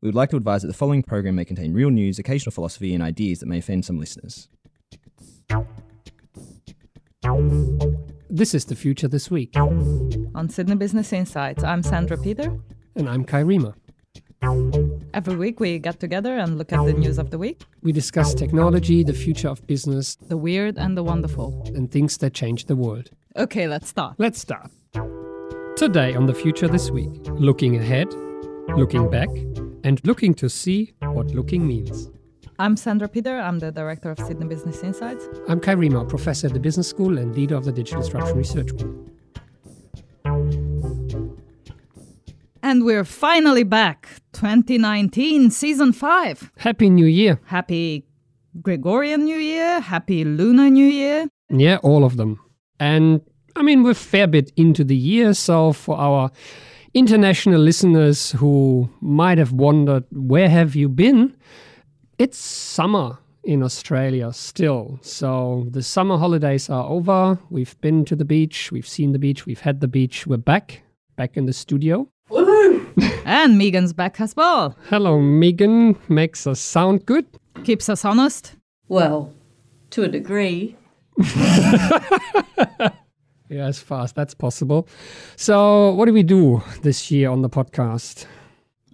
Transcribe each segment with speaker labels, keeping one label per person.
Speaker 1: We would like to advise that the following program may contain real news, occasional philosophy, and ideas that may offend some listeners.
Speaker 2: This is the future this week.
Speaker 3: On Sydney Business Insights, I'm Sandra Peter.
Speaker 2: And I'm Kai Riemer.
Speaker 3: Every week we get together and look at the news of the week,
Speaker 2: We discuss technology, the future of business,
Speaker 3: the weird and the wonderful.
Speaker 2: and things that change the world.
Speaker 3: Okay, let's start.
Speaker 2: Let's start. Today on the future this week, looking ahead, looking back, and looking to see what looking means.
Speaker 3: I'm Sandra Peter. I'm the director of Sydney Business Insights.
Speaker 2: I'm Kai Riemer, professor at the Business School and leader of the Digital Disruption Research Group.
Speaker 3: And we're finally back. 2019, season 5.
Speaker 2: Happy New Year!
Speaker 3: Happy Gregorian New Year, happy Lunar New Year.
Speaker 2: Yeah, all of them. And I mean, we're a fair bit into the year, so for our international listeners who might have wondered, where have you been? It's summer in Australia still. So the summer holidays are over. We've been to the beach, we've seen the beach, we've had the beach. We're back, back in the studio.
Speaker 3: And Megan's back as well.
Speaker 2: Hello, Megan. Makes us sound good.
Speaker 3: Keeps us honest.
Speaker 4: Well, to a degree.
Speaker 2: Yeah, as as that's possible. So, what do we do this year on the podcast?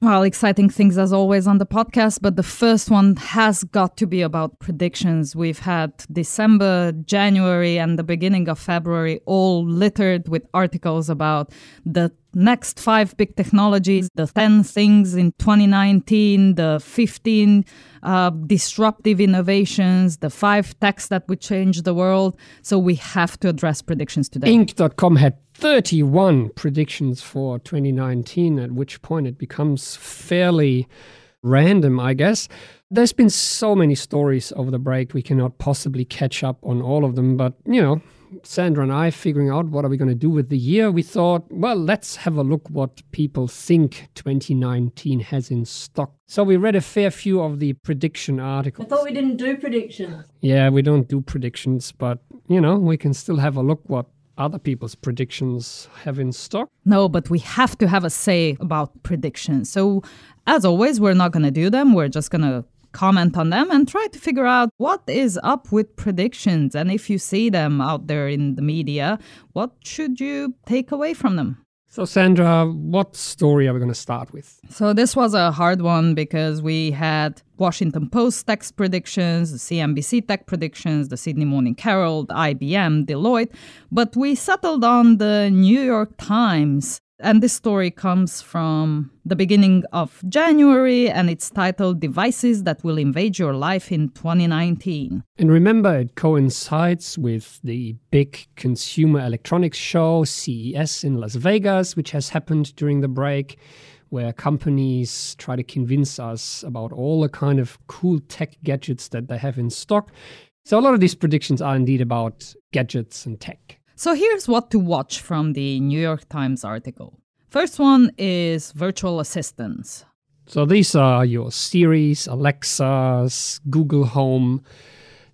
Speaker 3: Well, exciting things as always on the podcast, but the first one has got to be about predictions. We've had December, January, and the beginning of February all littered with articles about the next five big technologies, the 10 things in 2019, the 15 uh, disruptive innovations, the five techs that would change the world. So we have to address predictions today.
Speaker 2: Inc.com had 31 predictions for 2019, at which point it becomes fairly random, I guess. There's been so many stories over the break, we cannot possibly catch up on all of them. But, you know, Sandra and I figuring out what are we going to do with the year, we thought, well, let's have a look what people think 2019 has in stock. So we read a fair few of the prediction articles.
Speaker 4: I thought we didn't do predictions.
Speaker 2: Yeah, we don't do predictions, but you know, we can still have a look what other people's predictions have in stock.
Speaker 3: No, but we have to have a say about predictions. So, as always, we're not going to do them. We're just going to comment on them and try to figure out what is up with predictions. And if you see them out there in the media, what should you take away from them?
Speaker 2: So, Sandra, what story are we going to start with?
Speaker 3: So this was a hard one because we had Washington Post text predictions, CNBC tech predictions, the Sydney Morning Herald, IBM, Deloitte, but we settled on the New York Times. And this story comes from the beginning of January and it's titled Devices That Will Invade Your Life in 2019.
Speaker 2: And remember, it coincides with the big consumer electronics show, CES in Las Vegas, which has happened during the break, where companies try to convince us about all the kind of cool tech gadgets that they have in stock. So, a lot of these predictions are indeed about gadgets and tech.
Speaker 3: So here's what to watch from the New York Times article. First one is virtual assistants.
Speaker 2: So these are your Siris, Alexas, Google Home,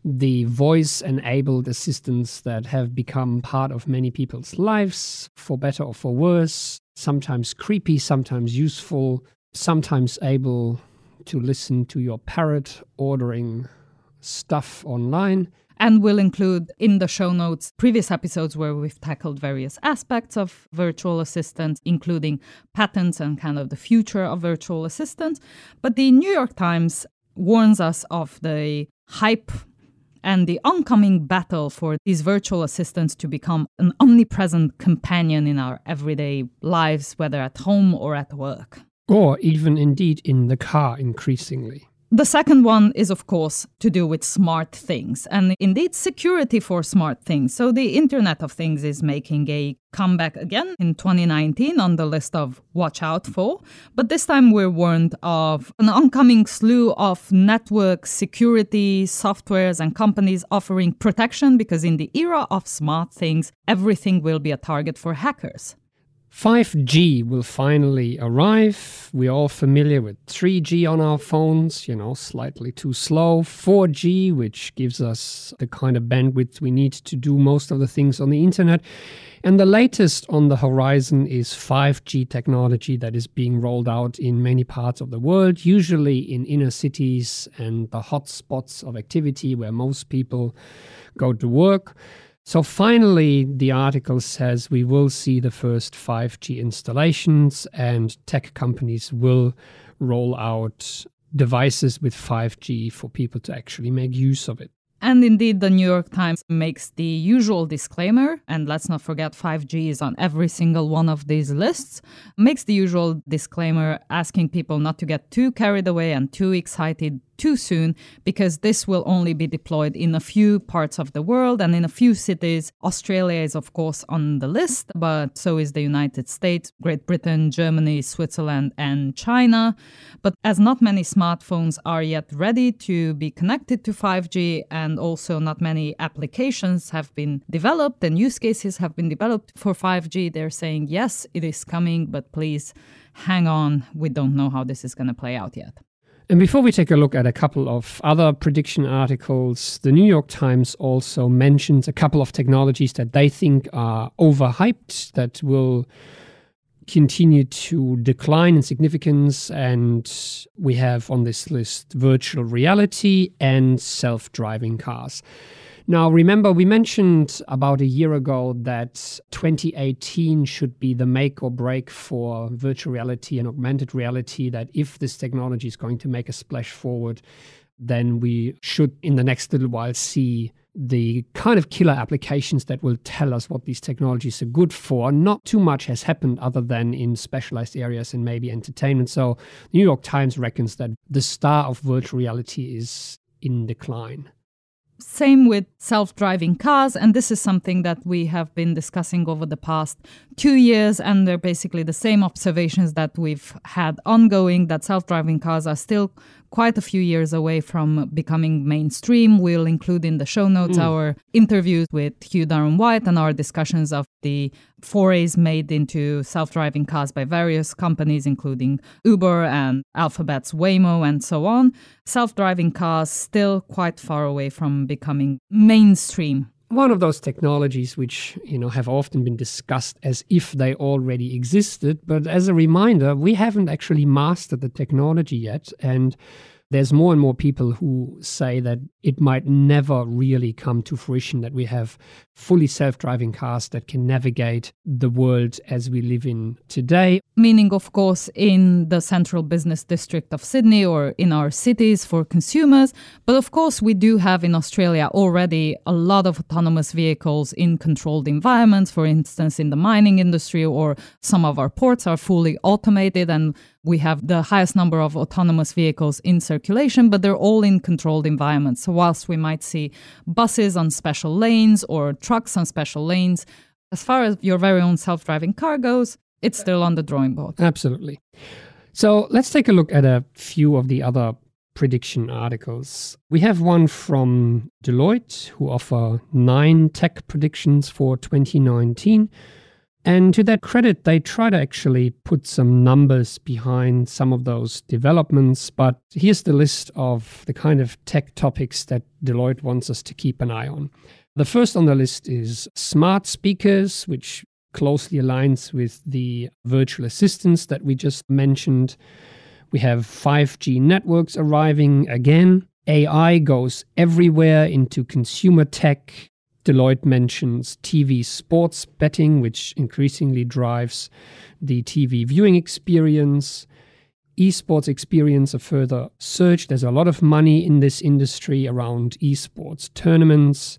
Speaker 2: the voice enabled assistants that have become part of many people's lives, for better or for worse, sometimes creepy, sometimes useful, sometimes able to listen to your parrot ordering stuff online.
Speaker 3: And we'll include in the show notes previous episodes where we've tackled various aspects of virtual assistants, including patents and kind of the future of virtual assistants. But the New York Times warns us of the hype and the oncoming battle for these virtual assistants to become an omnipresent companion in our everyday lives, whether at home or at work.
Speaker 2: Or even indeed in the car increasingly.
Speaker 3: The second one is, of course, to do with smart things and indeed security for smart things. So, the Internet of Things is making a comeback again in 2019 on the list of watch out for. But this time we're warned of an oncoming slew of network security softwares and companies offering protection because in the era of smart things, everything will be a target for hackers.
Speaker 2: 5G will finally arrive. We're all familiar with 3G on our phones, you know, slightly too slow. 4G, which gives us the kind of bandwidth we need to do most of the things on the internet. And the latest on the horizon is 5G technology that is being rolled out in many parts of the world, usually in inner cities and the hotspots of activity where most people go to work. So finally, the article says we will see the first 5G installations and tech companies will roll out devices with 5G for people to actually make use of it.
Speaker 3: And indeed, the New York Times makes the usual disclaimer, and let's not forget 5G is on every single one of these lists, makes the usual disclaimer asking people not to get too carried away and too excited too soon because this will only be deployed in a few parts of the world and in a few cities. Australia is, of course, on the list, but so is the United States, Great Britain, Germany, Switzerland, and China. But as not many smartphones are yet ready to be connected to 5G, and also not many applications have been developed and use cases have been developed for 5G, they're saying, yes, it is coming, but please hang on. We don't know how this is going to play out yet.
Speaker 2: And before we take a look at a couple of other prediction articles, the New York Times also mentions a couple of technologies that they think are overhyped, that will continue to decline in significance. And we have on this list virtual reality and self driving cars. Now, remember, we mentioned about a year ago that 2018 should be the make or break for virtual reality and augmented reality, that if this technology is going to make a splash forward, then we should, in the next little while, see the kind of killer applications that will tell us what these technologies are good for. Not too much has happened other than in specialized areas and maybe entertainment. So, the New York Times reckons that the star of virtual reality is in decline.
Speaker 3: Same with self driving cars. And this is something that we have been discussing over the past two years. And they're basically the same observations that we've had ongoing that self driving cars are still quite a few years away from becoming mainstream. We'll include in the show notes mm. our interviews with Hugh Durrant-Whyte and our discussions of the forays made into self driving cars by various companies, including Uber and Alphabet's Waymo and so on. Self driving cars still quite far away from becoming mainstream
Speaker 2: one of those technologies which you know have often been discussed as if they already existed but as a reminder we haven't actually mastered the technology yet and there's more and more people who say that it might never really come to fruition that we have fully self driving cars that can navigate the world as we live in today.
Speaker 3: Meaning, of course, in the central business district of Sydney or in our cities for consumers. But of course, we do have in Australia already a lot of autonomous vehicles in controlled environments. For instance, in the mining industry, or some of our ports are fully automated and we have the highest number of autonomous vehicles in circulation, but they're all in controlled environments. So, whilst we might see buses on special lanes or trucks on special lanes, as far as your very own self driving car goes, it's still on the drawing board.
Speaker 2: Absolutely. So, let's take a look at a few of the other prediction articles. We have one from Deloitte, who offer nine tech predictions for 2019. And to that credit, they try to actually put some numbers behind some of those developments. But here's the list of the kind of tech topics that Deloitte wants us to keep an eye on. The first on the list is smart speakers, which closely aligns with the virtual assistants that we just mentioned. We have 5G networks arriving again. AI goes everywhere into consumer tech. Deloitte mentions TV sports betting, which increasingly drives the TV viewing experience. Esports experience a further surge. There's a lot of money in this industry around esports tournaments.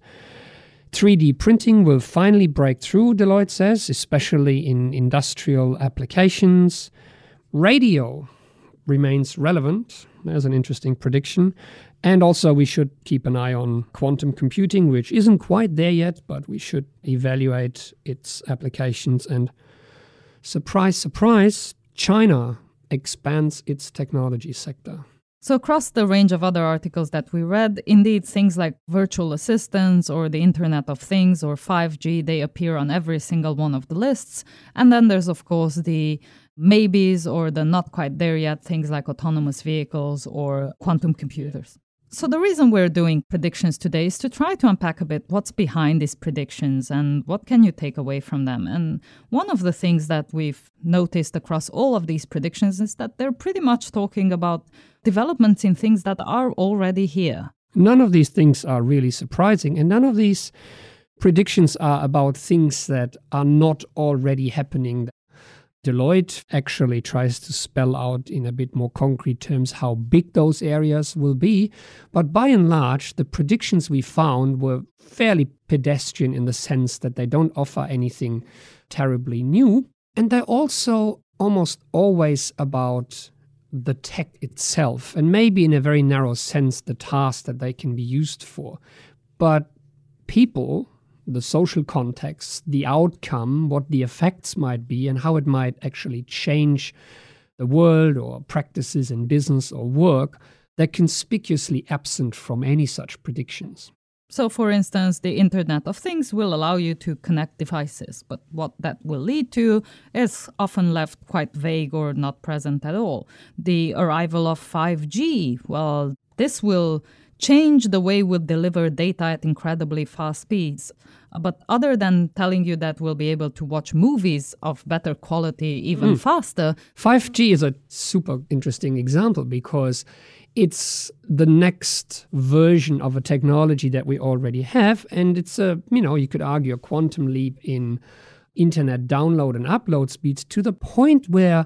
Speaker 2: 3D printing will finally break through, Deloitte says, especially in industrial applications. Radio remains relevant. There's an interesting prediction. And also, we should keep an eye on quantum computing, which isn't quite there yet, but we should evaluate its applications. And surprise, surprise, China expands its technology sector.
Speaker 3: So, across the range of other articles that we read, indeed, things like virtual assistants or the Internet of Things or 5G, they appear on every single one of the lists. And then there's, of course, the maybes or the not quite there yet things like autonomous vehicles or quantum computers. So, the reason we're doing predictions today is to try to unpack a bit what's behind these predictions and what can you take away from them. And one of the things that we've noticed across all of these predictions is that they're pretty much talking about developments in things that are already here.
Speaker 2: None of these things are really surprising, and none of these predictions are about things that are not already happening. Deloitte actually tries to spell out in a bit more concrete terms how big those areas will be. But by and large, the predictions we found were fairly pedestrian in the sense that they don't offer anything terribly new. And they're also almost always about the tech itself, and maybe in a very narrow sense, the task that they can be used for. But people, the social context, the outcome, what the effects might be, and how it might actually change the world or practices in business or work, they're conspicuously absent from any such predictions.
Speaker 3: So, for instance, the Internet of Things will allow you to connect devices, but what that will lead to is often left quite vague or not present at all. The arrival of 5G, well, this will change the way we deliver data at incredibly fast speeds. But other than telling you that we'll be able to watch movies of better quality even mm. faster,
Speaker 2: 5G is a super interesting example because it's the next version of a technology that we already have. And it's a, you know, you could argue a quantum leap in internet download and upload speeds to the point where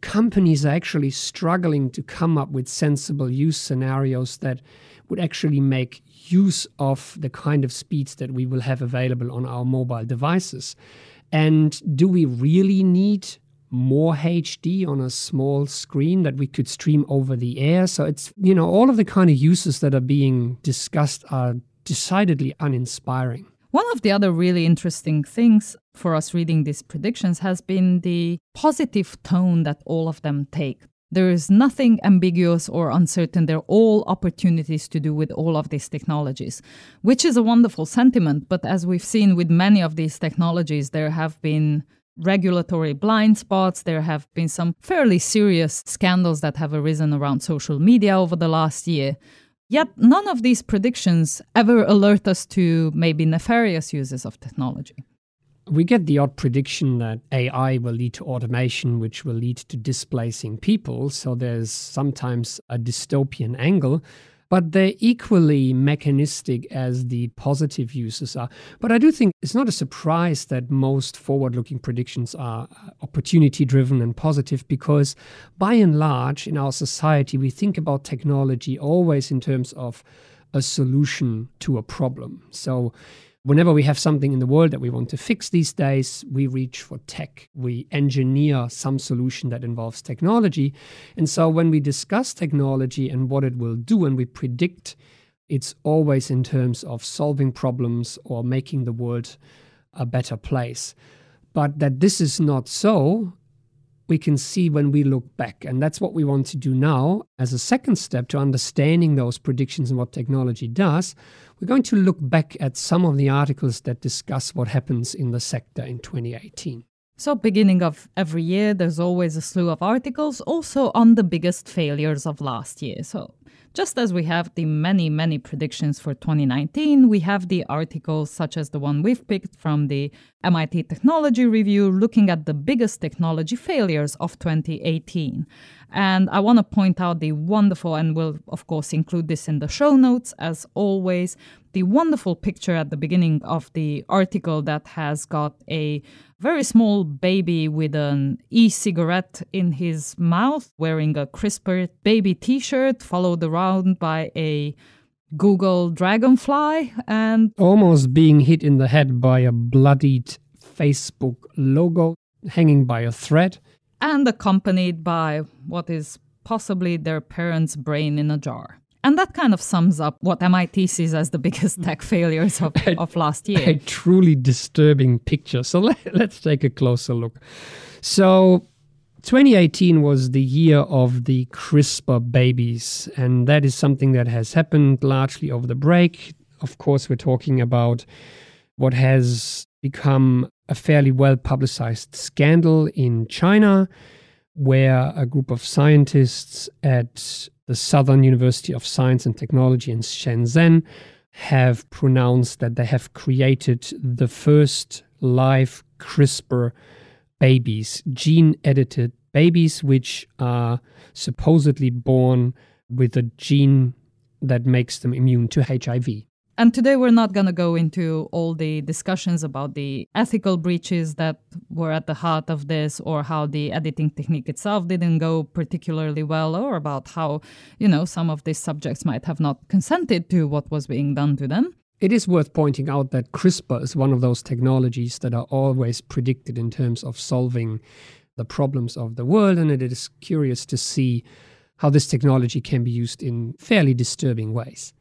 Speaker 2: companies are actually struggling to come up with sensible use scenarios that would actually make use of the kind of speeds that we will have available on our mobile devices. And do we really need more HD on a small screen that we could stream over the air. So it's, you know, all of the kind of uses that are being discussed are decidedly uninspiring.
Speaker 3: One of the other really interesting things for us reading these predictions has been the positive tone that all of them take. There is nothing ambiguous or uncertain. They're all opportunities to do with all of these technologies, which is a wonderful sentiment. But as we've seen with many of these technologies, there have been regulatory blind spots. There have been some fairly serious scandals that have arisen around social media over the last year. Yet none of these predictions ever alert us to maybe nefarious uses of technology.
Speaker 2: We get the odd prediction that AI will lead to automation, which will lead to displacing people. So there's sometimes a dystopian angle but they're equally mechanistic as the positive uses are. But I do think it's not a surprise that most forward looking predictions are uh, opportunity driven and positive because, by and large, in our society, we think about technology always in terms of a solution to a problem. So whenever we have something in the world that we want to fix these days, we reach for tech. We engineer some solution that involves technology. And so when we discuss technology and what it will do and we predict, it's always in terms of solving problems or making the world a better place. But that this is not so we can see when we look back. And that's what we want to do now as a second step to understanding those predictions and what technology does. We're going to look back at some of the articles that discuss what happens in the sector in 2018.
Speaker 3: So, beginning of every year, there's always a slew of articles also on the biggest failures of last year. So, just as we have the many, many predictions for 2019, we have the articles such as the one we've picked from the MIT Technology Review looking at the biggest technology failures of 2018. And I want to point out the wonderful, and we'll of course include this in the show notes as always, the wonderful picture at the beginning of the article that has got a very small baby with an e-cigarette in his mouth wearing a CRISPR baby t-shirt followed around by a Google Dragonfly and
Speaker 2: almost being hit in the head by a bloodied Facebook logo hanging by a thread
Speaker 3: and accompanied by what is possibly their parents' brain in a jar. And that kind of sums up what MIT sees as the biggest tech failures of, a, of last year.
Speaker 2: A truly disturbing picture. So let, let's take a closer look. So, 2018 was the year of the CRISPR babies, and that is something that has happened largely over the break. Of course, we're talking about what has become a fairly well publicized scandal in China, where a group of scientists at the Southern University of Science and Technology in Shenzhen have pronounced that they have created the first live CRISPR babies, gene edited babies, which are supposedly born with a gene that makes them immune to HIV.
Speaker 3: And today we're not going to go into all the discussions about the ethical breaches that were at the heart of this or how the editing technique itself didn't go particularly well or about how, you know, some of these subjects might have not consented to what was being done to them.
Speaker 2: It is worth pointing out that CRISPR is one of those technologies that are always predicted in terms of solving the problems of the world, and it is curious to see how this technology can be used in fairly disturbing ways.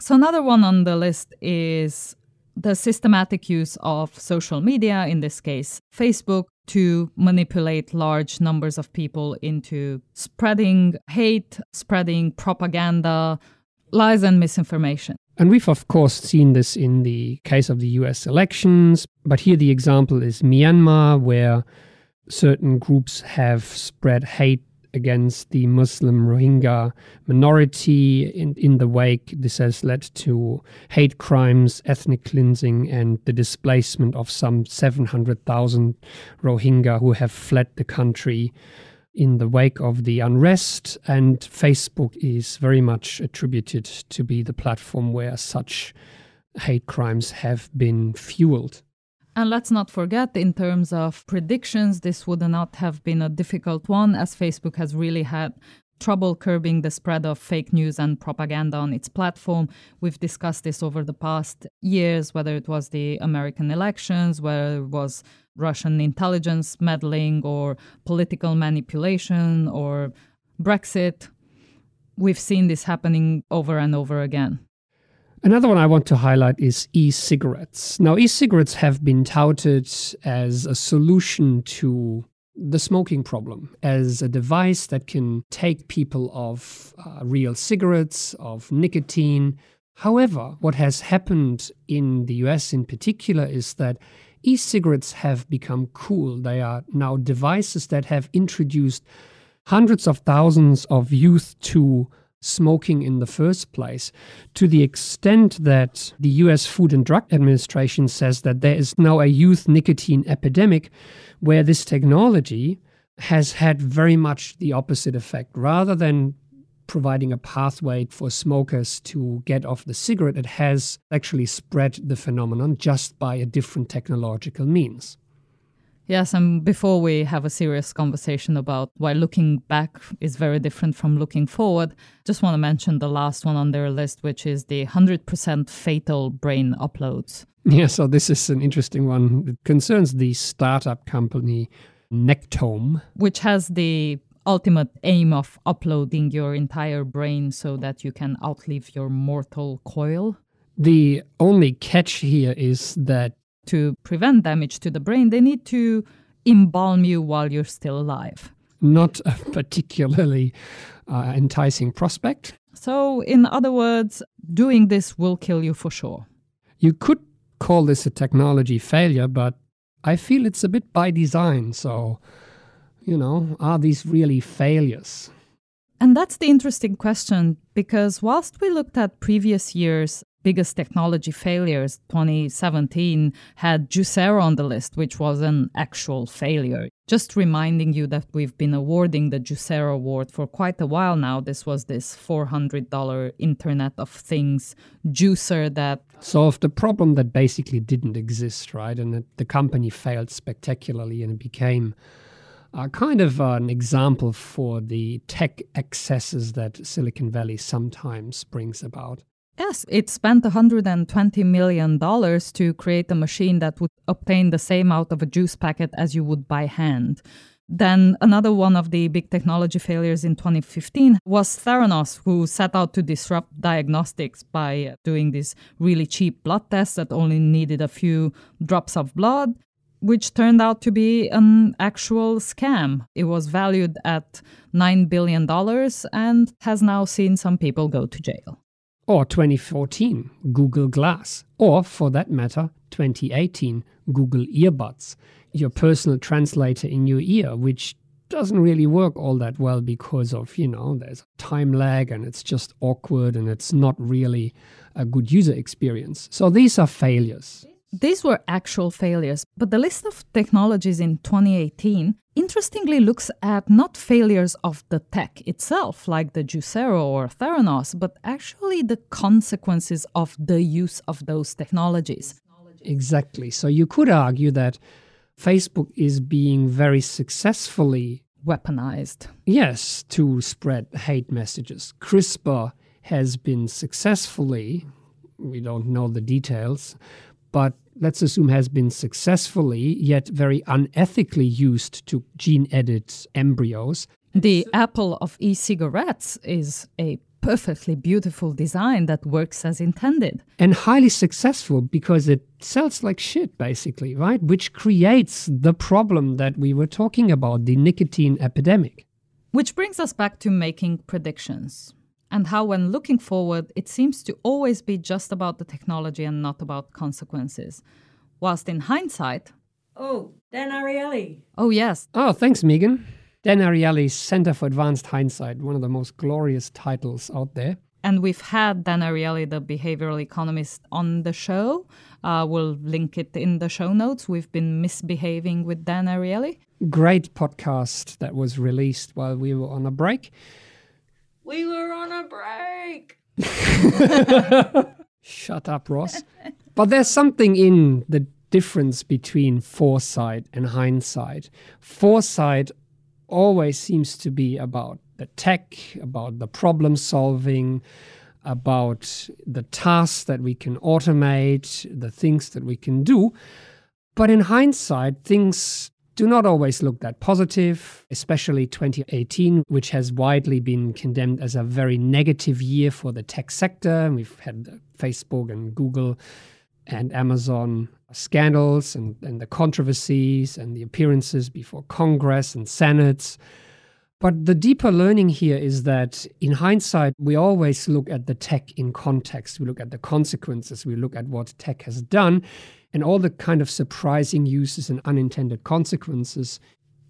Speaker 3: So, another one on the list is the systematic use of social media, in this case, Facebook, to manipulate large numbers of people into spreading hate, spreading propaganda, lies, and misinformation.
Speaker 2: And we've, of course, seen this in the case of the US elections. But here the example is Myanmar, where certain groups have spread hate against the Muslim Rohingya minority. In, in the wake, this has led to hate crimes, ethnic cleansing, and the displacement of some 700,000 Rohingya who have fled the country in the wake of the unrest, and Facebook is very much attributed to be the platform where such hate crimes have been fueled.
Speaker 3: And let's not forget, in terms of predictions, this would not have been a difficult one, as Facebook has really had trouble curbing the spread of fake news and propaganda on its platform. We've discussed this over the past years, whether it was the American elections, whether it was Russian intelligence meddling or political manipulation or Brexit. We've seen this happening over and over again.
Speaker 2: Another one I want to highlight is e cigarettes. Now, e cigarettes have been touted as a solution to the smoking problem, as a device that can take people off uh, real cigarettes, of nicotine. However, what has happened in the US in particular is that e cigarettes have become cool. They are now devices that have introduced hundreds of thousands of youth to smoking in the first place, to the extent that the US Food and Drug Administration says that there is now a youth nicotine epidemic where this technology has had very much the opposite effect. Rather than providing a pathway for smokers to get off the cigarette, it has actually spread the phenomenon just by a different technological means.
Speaker 3: Yes, and before we have a serious conversation about why looking back is very different from looking forward, just want to mention the last one on their list, which is the 100% fatal brain uploads.
Speaker 2: Yeah, so this is an interesting one. It concerns the startup company Nectome,
Speaker 3: which has the ultimate aim of uploading your entire brain so that you can outlive your mortal coil.
Speaker 2: The only catch here is that
Speaker 3: to prevent damage to the brain, they need to embalm you while you're still alive.
Speaker 2: Not a particularly uh, enticing prospect.
Speaker 3: So, in other words, doing this will kill you for sure.
Speaker 2: You could call this a technology failure, but I feel it's a bit by design. So, you know, are these really failures?
Speaker 3: And that's the interesting question because whilst we looked at previous years biggest technology failures, 2017 had Juicero on the list, which was an actual failure. Just reminding you that we've been awarding the Juicero Award for quite a while now. This was this $400 Internet of Things juicer that
Speaker 2: solved a problem that basically didn't exist, right? And the company failed spectacularly and it became uh, kind of an example for the tech excesses that Silicon Valley sometimes brings about.
Speaker 3: Yes, it spent $120 million to create a machine that would obtain the same out of a juice packet as you would by hand. Then another one of the big technology failures in 2015 was Theranos, who set out to disrupt diagnostics by uh, doing these really cheap blood tests that only needed a few drops of blood. which turned out to be an actual scam. It was valued at $9 billion and has now seen some people go to jail.
Speaker 2: Or 2014, Google Glass. Or, for that matter, 2018, Google Earbuds, your personal translator in your ear, which doesn't really work all that well because of, you know, there's a time lag and it's just awkward and it's not really a good user experience. So these are failures.
Speaker 3: These were actual failures, but the list of technologies in 2018 interestingly looks at not failures of the tech itself, like the Juicero or Theranos, but actually the consequences of the use of those technologies.
Speaker 2: Exactly. So you could argue that Facebook is being very successfully
Speaker 3: weaponized.
Speaker 2: Yes, to spread hate messages. CRISPR has been successfully, we don't know the details, but let's assume has been successfully yet very unethically used to gene edit embryos.
Speaker 3: The apple of e cigarettes is a perfectly beautiful design that works as intended.
Speaker 2: And highly successful because it sells like shit, basically, right? Which creates the problem that we were talking about the nicotine epidemic.
Speaker 3: Which brings us back to making predictions and how, when looking forward, it seems to always be just about the technology and not about consequences. Whilst in hindsight,
Speaker 4: Oh, Dan Ariely.
Speaker 3: oh yes,
Speaker 2: Oh, thanks, Megan. Dan Ariely's Center for Advanced Hindsight, one of the most glorious titles out there.
Speaker 3: and we've had Dan Ariely, the behavioral economist, on the show. Uh, we'll link it in the show notes. We've been misbehaving with Dan Ariely.
Speaker 2: Great podcast that was released while we were on a break.
Speaker 4: We were on a break.
Speaker 2: Shut up, Ross. but there's something in the difference between foresight and hindsight. Foresight always seems to be about the tech, about the problem solving, about the tasks that we can automate, the things that we can do. But in hindsight, things do not always look that positive, especially 2018, which has widely been condemned as a very negative year for the tech sector. We've had Facebook and Google and Amazon scandals and, and the controversies and the appearances before Congress and Senates. But the deeper learning here is that in hindsight, we always look at the tech in context. We look at the consequences. We look at what tech has done and all the kind of surprising uses and unintended consequences.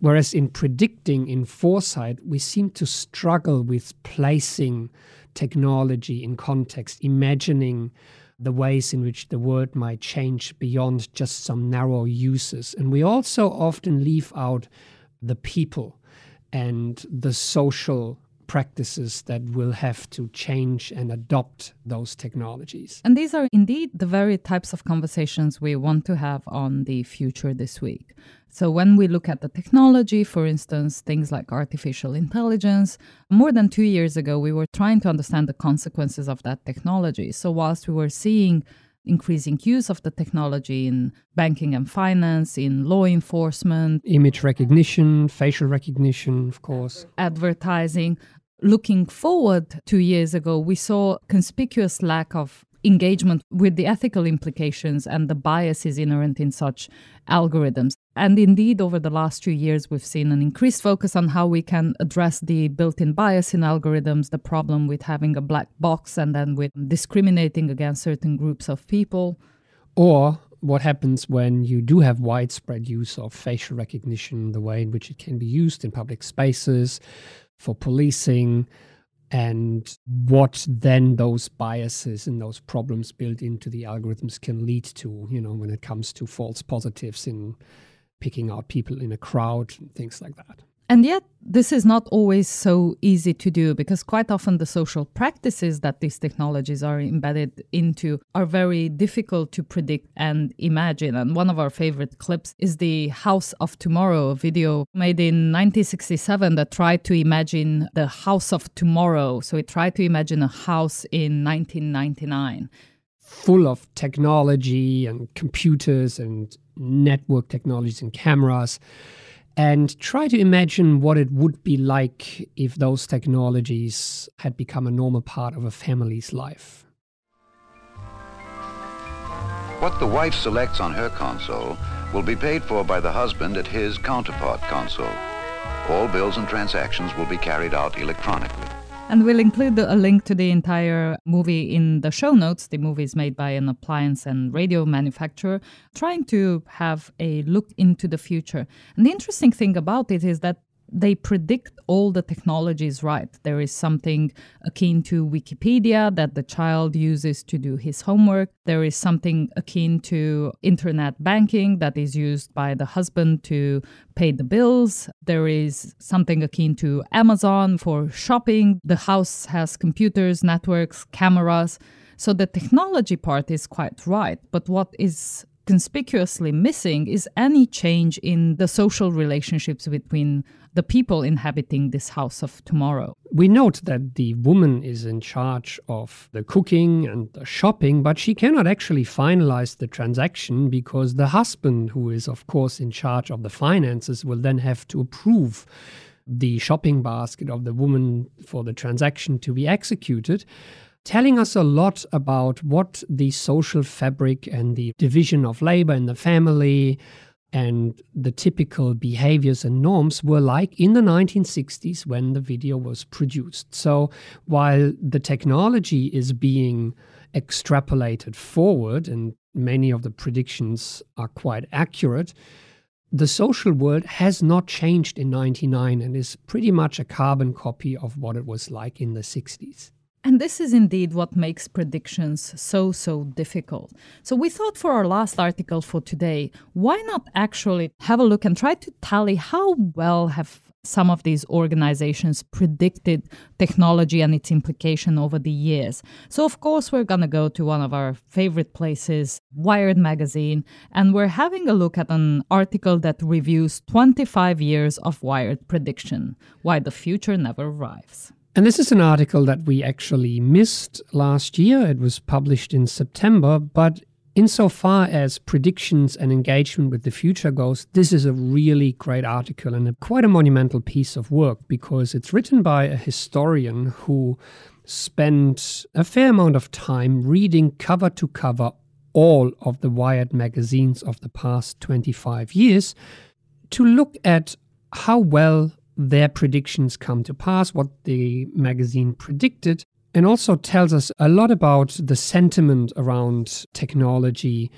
Speaker 2: Whereas in predicting, in foresight, we seem to struggle with placing technology in context, imagining the ways in which the world might change beyond just some narrow uses. And we also often leave out the people and the social practices that will have to change and adopt those technologies.
Speaker 3: And these are indeed the very types of conversations we want to have on the future this week. So, when we look at the technology, for instance, things like artificial intelligence, more than two years ago, we were trying to understand the consequences of that technology. So, whilst we were seeing increasing use of the technology in banking and finance, in law enforcement,
Speaker 2: Image recognition, facial recognition, of course.
Speaker 3: advertising. Looking forward two years ago, we saw conspicuous lack of engagement with the ethical implications and the biases inherent in such algorithms. And indeed, over the last few years, we've seen an increased focus on how we can address the built in bias in algorithms, the problem with having a black box, and then with discriminating against certain groups of people.
Speaker 2: Or what happens when you do have widespread use of facial recognition, the way in which it can be used in public spaces for policing, and what then those biases and those problems built into the algorithms can lead to, you know, when it comes to false positives in picking out people in a crowd and things like that.
Speaker 3: And yet, this is not always so easy to do because quite often the social practices that these technologies are embedded into are very difficult to predict and imagine. And one of our favorite clips is the House of Tomorrow video made in 1967 that tried to imagine the House of Tomorrow. So it tried to imagine a house in 1999
Speaker 2: full of technology and computers and network technologies and cameras and try to imagine what it would be like if those technologies had become a normal part of a family's life.
Speaker 5: What the wife selects on her console will be paid for by the husband at his counterpart console. All bills and transactions will be carried out electronically.
Speaker 3: And we'll include a link to the entire movie in the show notes. The movie is made by an appliance and radio manufacturer trying to have a look into the future. And the interesting thing about it is that they predict all the technologies right. There is something akin to Wikipedia that the child uses to do his homework. There is something akin to internet banking that is used by the husband to pay the bills. There is something akin to Amazon for shopping. The house has computers, networks, cameras. So the technology part is quite right. But what is conspicuously missing is any change in the social relationships between the people inhabiting this house of tomorrow.
Speaker 2: We note that the woman is in charge of the cooking and the shopping, but she cannot actually finalize the transaction because the husband, who is, of course, in charge of the finances, will then have to approve the shopping basket of the woman for the transaction to be executed telling us a lot about what the social fabric and the division of labor in the family and the typical behaviors and norms were like in the 1960s when the video was produced. So while the technology is being extrapolated forward, and many of the predictions are quite accurate, the social world has not changed in 99 and is pretty much a carbon copy of what it was like in the 60s.
Speaker 3: And this is indeed what makes predictions so, so difficult. So, we thought for our last article for today, why not actually have a look and try to tally how well have some of these organizations predicted technology and its implication over the years. So, of course, we're going to go to one of our favorite places, Wired Magazine, and we're having a look at an article that reviews 25 years of Wired prediction why the future never arrives.
Speaker 2: And this is an article that we actually missed last year. It was published in September, but insofar as predictions and engagement with the future goes, this is a really great article and a, quite a monumental piece of work because it's written by a historian who spent a fair amount of time reading cover to cover all of the Wired magazines of the past 25 years to look at how well their predictions come to pass, what the magazine predicted, and also tells us a lot about the sentiment around technology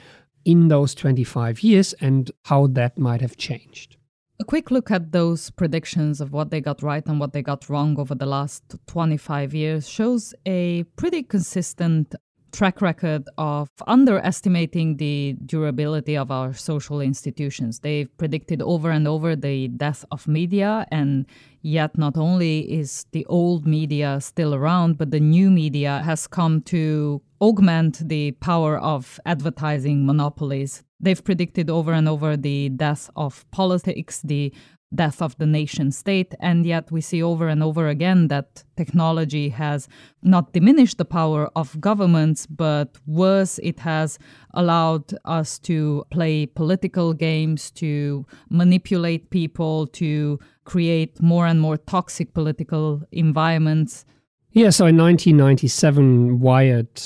Speaker 2: in those 25 years and how that might have changed.
Speaker 3: A quick look at those predictions of what they got right and what they got wrong over the last 25 years shows a pretty consistent track record of underestimating the durability of our social institutions. They've predicted over and over the death of media, and yet not only is the old media still around, but the new media has come to augment the power of advertising monopolies. They've predicted over and over the death of politics, the death of the nation state. And yet we see over and over again that technology has not diminished the power of governments, but worse, it has allowed us to play political games, to manipulate people, to create more and more toxic political environments.
Speaker 2: Yeah, so in 1997, Wired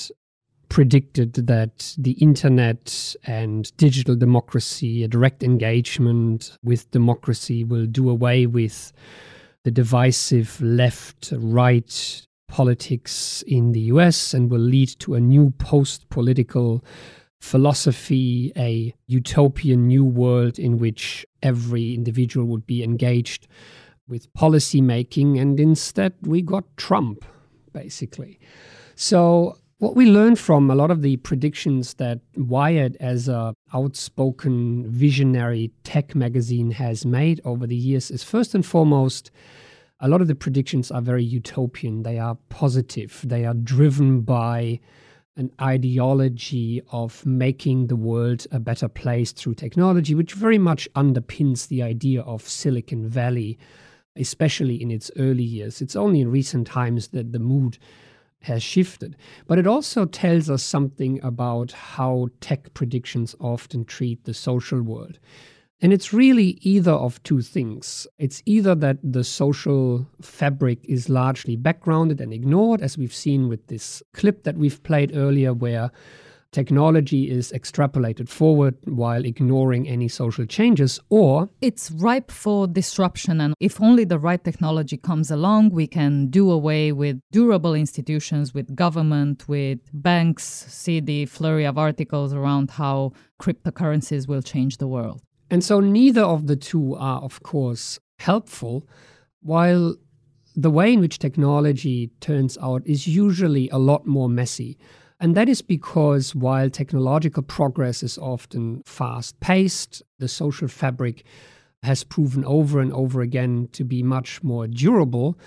Speaker 2: predicted that the internet and digital democracy, a direct engagement with democracy, will do away with the divisive left right politics in the US and will lead to a new post political philosophy, a utopian new world in which every individual would be engaged with policy making. And instead, we got Trump, basically. So what we learned from a lot of the predictions that Wired, as a outspoken visionary tech magazine, has made over the years is first and foremost, a lot of the predictions are very utopian. They are positive. They are driven by an ideology of making the world a better place through technology, which very much underpins the idea of Silicon Valley, especially in its early years. It's only in recent times that the mood has shifted. But it also tells us something about how tech predictions often treat the social world. And it's really either of two things. It's either that the social fabric is largely backgrounded and ignored, as we've seen with this clip that we've played earlier, where technology is extrapolated forward while ignoring any social changes, or
Speaker 3: it's ripe for disruption. And if only the right technology comes along, we can do away with durable institutions, with government, with banks. See the flurry of articles around how cryptocurrencies will change the world.
Speaker 2: And so neither of the two are, of course, helpful, while the way in which technology turns out is usually a lot more messy. And that is because while technological progress is often fast paced, the social fabric has proven over and over again to be much more durable.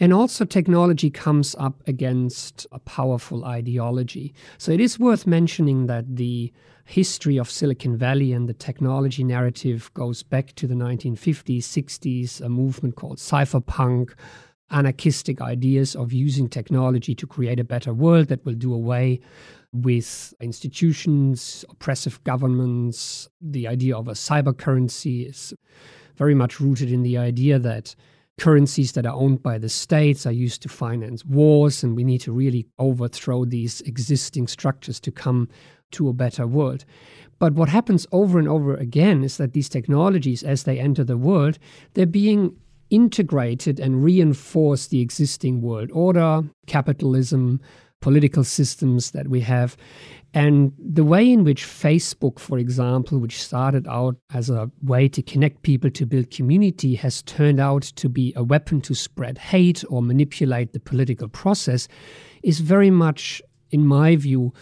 Speaker 2: And also, technology comes up against a powerful ideology. So, it is worth mentioning that the history of Silicon Valley and the technology narrative goes back to the 1950s, 60s, a movement called cypherpunk, anarchistic ideas of using technology to create a better world that will do away with institutions, oppressive governments. The idea of a cyber currency is very much rooted in the idea that currencies that are owned by the states are used to finance wars, and we need to really overthrow these existing structures to come to a better world. But what happens over and over again is that these technologies, as they enter the world, they're being integrated and reinforced the existing world order, capitalism, political systems that we have. And the way in which Facebook, for example, which started out as a way to connect people to build community, has turned out to be a weapon to spread hate or manipulate the political process, is very much, in my view,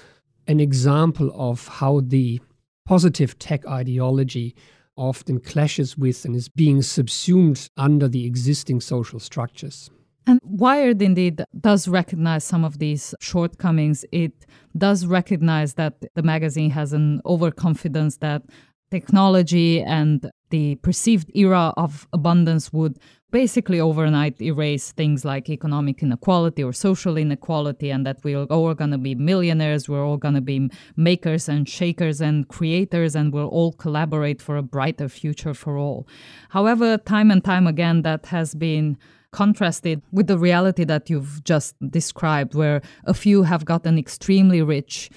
Speaker 2: an example of how the positive tech ideology often clashes with and is being subsumed under the existing social structures.
Speaker 3: And Wired indeed does recognize some of these shortcomings. It does recognize that the magazine has an overconfidence that technology and the perceived era of abundance would basically overnight erase things like economic inequality or social inequality, and that we're all going to be millionaires, we're all going to be makers and shakers and creators, and we'll all collaborate for a brighter future for all. However, time and time again, that has been contrasted with the reality that you've just described, where a few have gotten extremely rich.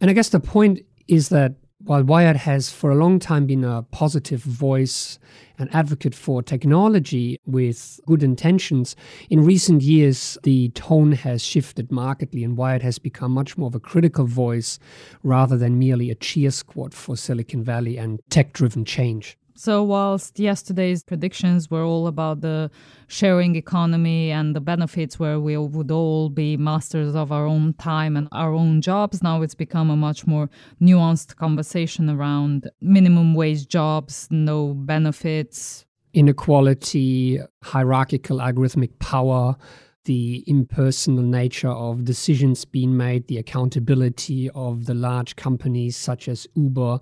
Speaker 2: And I guess the point is that while Wired has for a long time been a positive voice and advocate for technology with good intentions, in recent years the tone has shifted markedly and Wired has become much more of a critical voice rather than merely a cheer squad for Silicon Valley and tech driven change.
Speaker 3: So, whilst yesterday's predictions were all about the sharing economy and the benefits where we would all be masters of our own time and our own jobs, now it's become a much more nuanced conversation around minimum wage jobs, no benefits,
Speaker 2: inequality, hierarchical algorithmic power the impersonal nature of decisions being made, the accountability of the large companies such as Uber,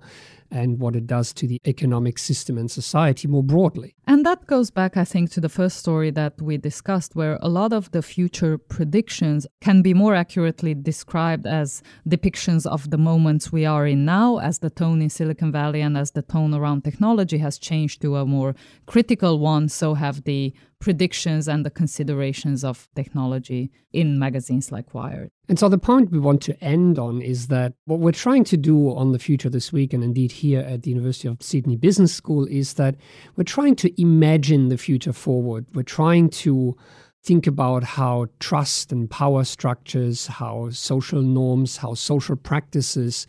Speaker 2: and what it does to the economic system and society more broadly.
Speaker 3: And that goes back, I think, to the first story that we discussed, where a lot of the future predictions can be more accurately described as depictions of the moments we are in now, as the tone in Silicon Valley and as the tone around technology has changed to a more critical one. So have the predictions and the considerations of technology in magazines like Wired.
Speaker 2: And so the point we want to end on is that what we're trying to do on the future this week, and indeed here at the University of Sydney Business School, is that we're trying to imagine the future forward. We're trying to think about how trust and power structures, how social norms, how social practices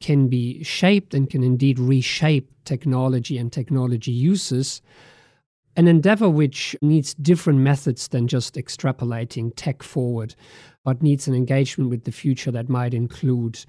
Speaker 2: can be shaped and can indeed reshape technology and technology uses an endeavor which needs different methods than just extrapolating tech forward, but needs an engagement with the future that might include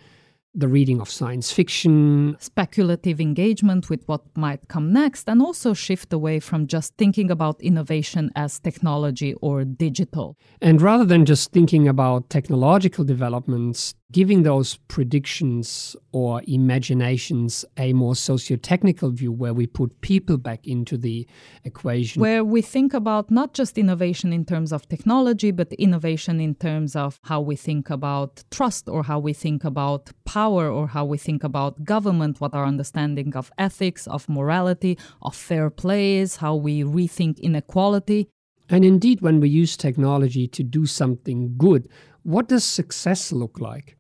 Speaker 2: the reading of science fiction,
Speaker 3: speculative engagement with what might come next, and also shift away from just thinking about innovation as technology or digital.
Speaker 2: And rather than just thinking about technological developments, giving those predictions or imaginations a more socio-technical view where we put people back into the equation.
Speaker 3: Where we think about not just innovation in terms of technology but innovation in terms of how we think about trust or how we think about power or how we think about government what our understanding of ethics of morality of fair play is how we rethink inequality.
Speaker 2: And indeed when we use technology to do something good what does success look like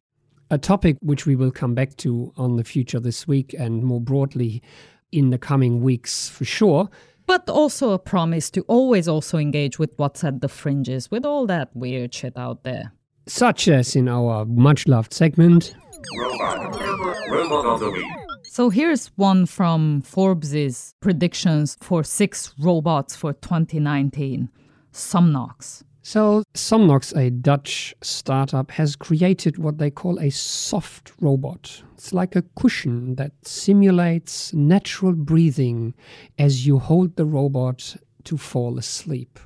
Speaker 2: A topic which we will come back to on the future this week and more broadly in the coming weeks for sure.
Speaker 3: But also a promise to always also engage with what's at the fringes, with all that weird shit out there.
Speaker 2: Such as in our much loved segment.
Speaker 6: Robot. Robot of the Week.
Speaker 3: So here's one from Forbes' predictions for six robots for 2019. Some Somnox.
Speaker 2: So, Somnox, a Dutch startup, has created what they call a soft robot. It's like a cushion that simulates natural breathing as you hold the robot to fall asleep.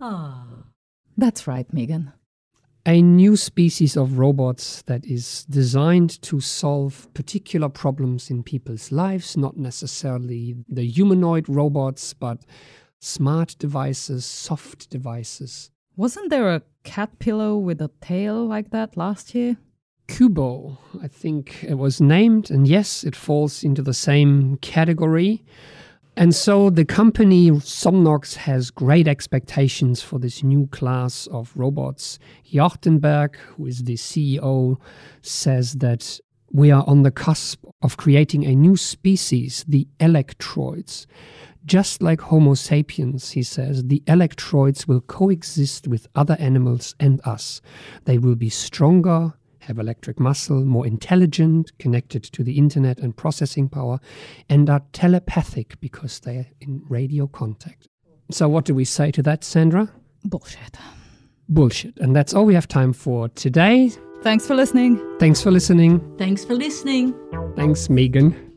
Speaker 3: Ah. That's right, Megan.
Speaker 2: A new species of robots that is designed to solve particular problems in people's lives, not necessarily the humanoid robots, but smart devices, soft devices.
Speaker 3: Wasn't there a cat pillow with a tail like that last year?
Speaker 2: Qoobo, I think it was named, and yes, it falls into the same category. And so the company Somnox has great expectations for this new class of robots. Jagtenberg, who is the CEO, says that we are on the cusp of creating a new species, the electroids. Just like Homo sapiens, he says, the electroids will coexist with other animals and us. They will be stronger, have electric muscle, more intelligent, connected to the internet and processing power, and are telepathic because they are in radio contact. So, what do we say to that, Sandra?
Speaker 3: Bullshit.
Speaker 2: Bullshit. And that's all we have time for today.
Speaker 3: Thanks for listening.
Speaker 2: Thanks for listening.
Speaker 4: Thanks for listening.
Speaker 2: Thanks, Megan.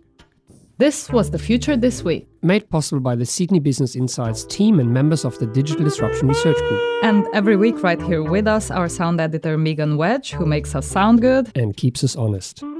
Speaker 3: This was The Future This Week.
Speaker 2: Made possible by the Sydney Business Insights team and members of the Digital Disruption Research Group.
Speaker 3: And every week, right here with us, our sound editor Megan Wedge, who makes us sound good.
Speaker 2: And keeps us honest.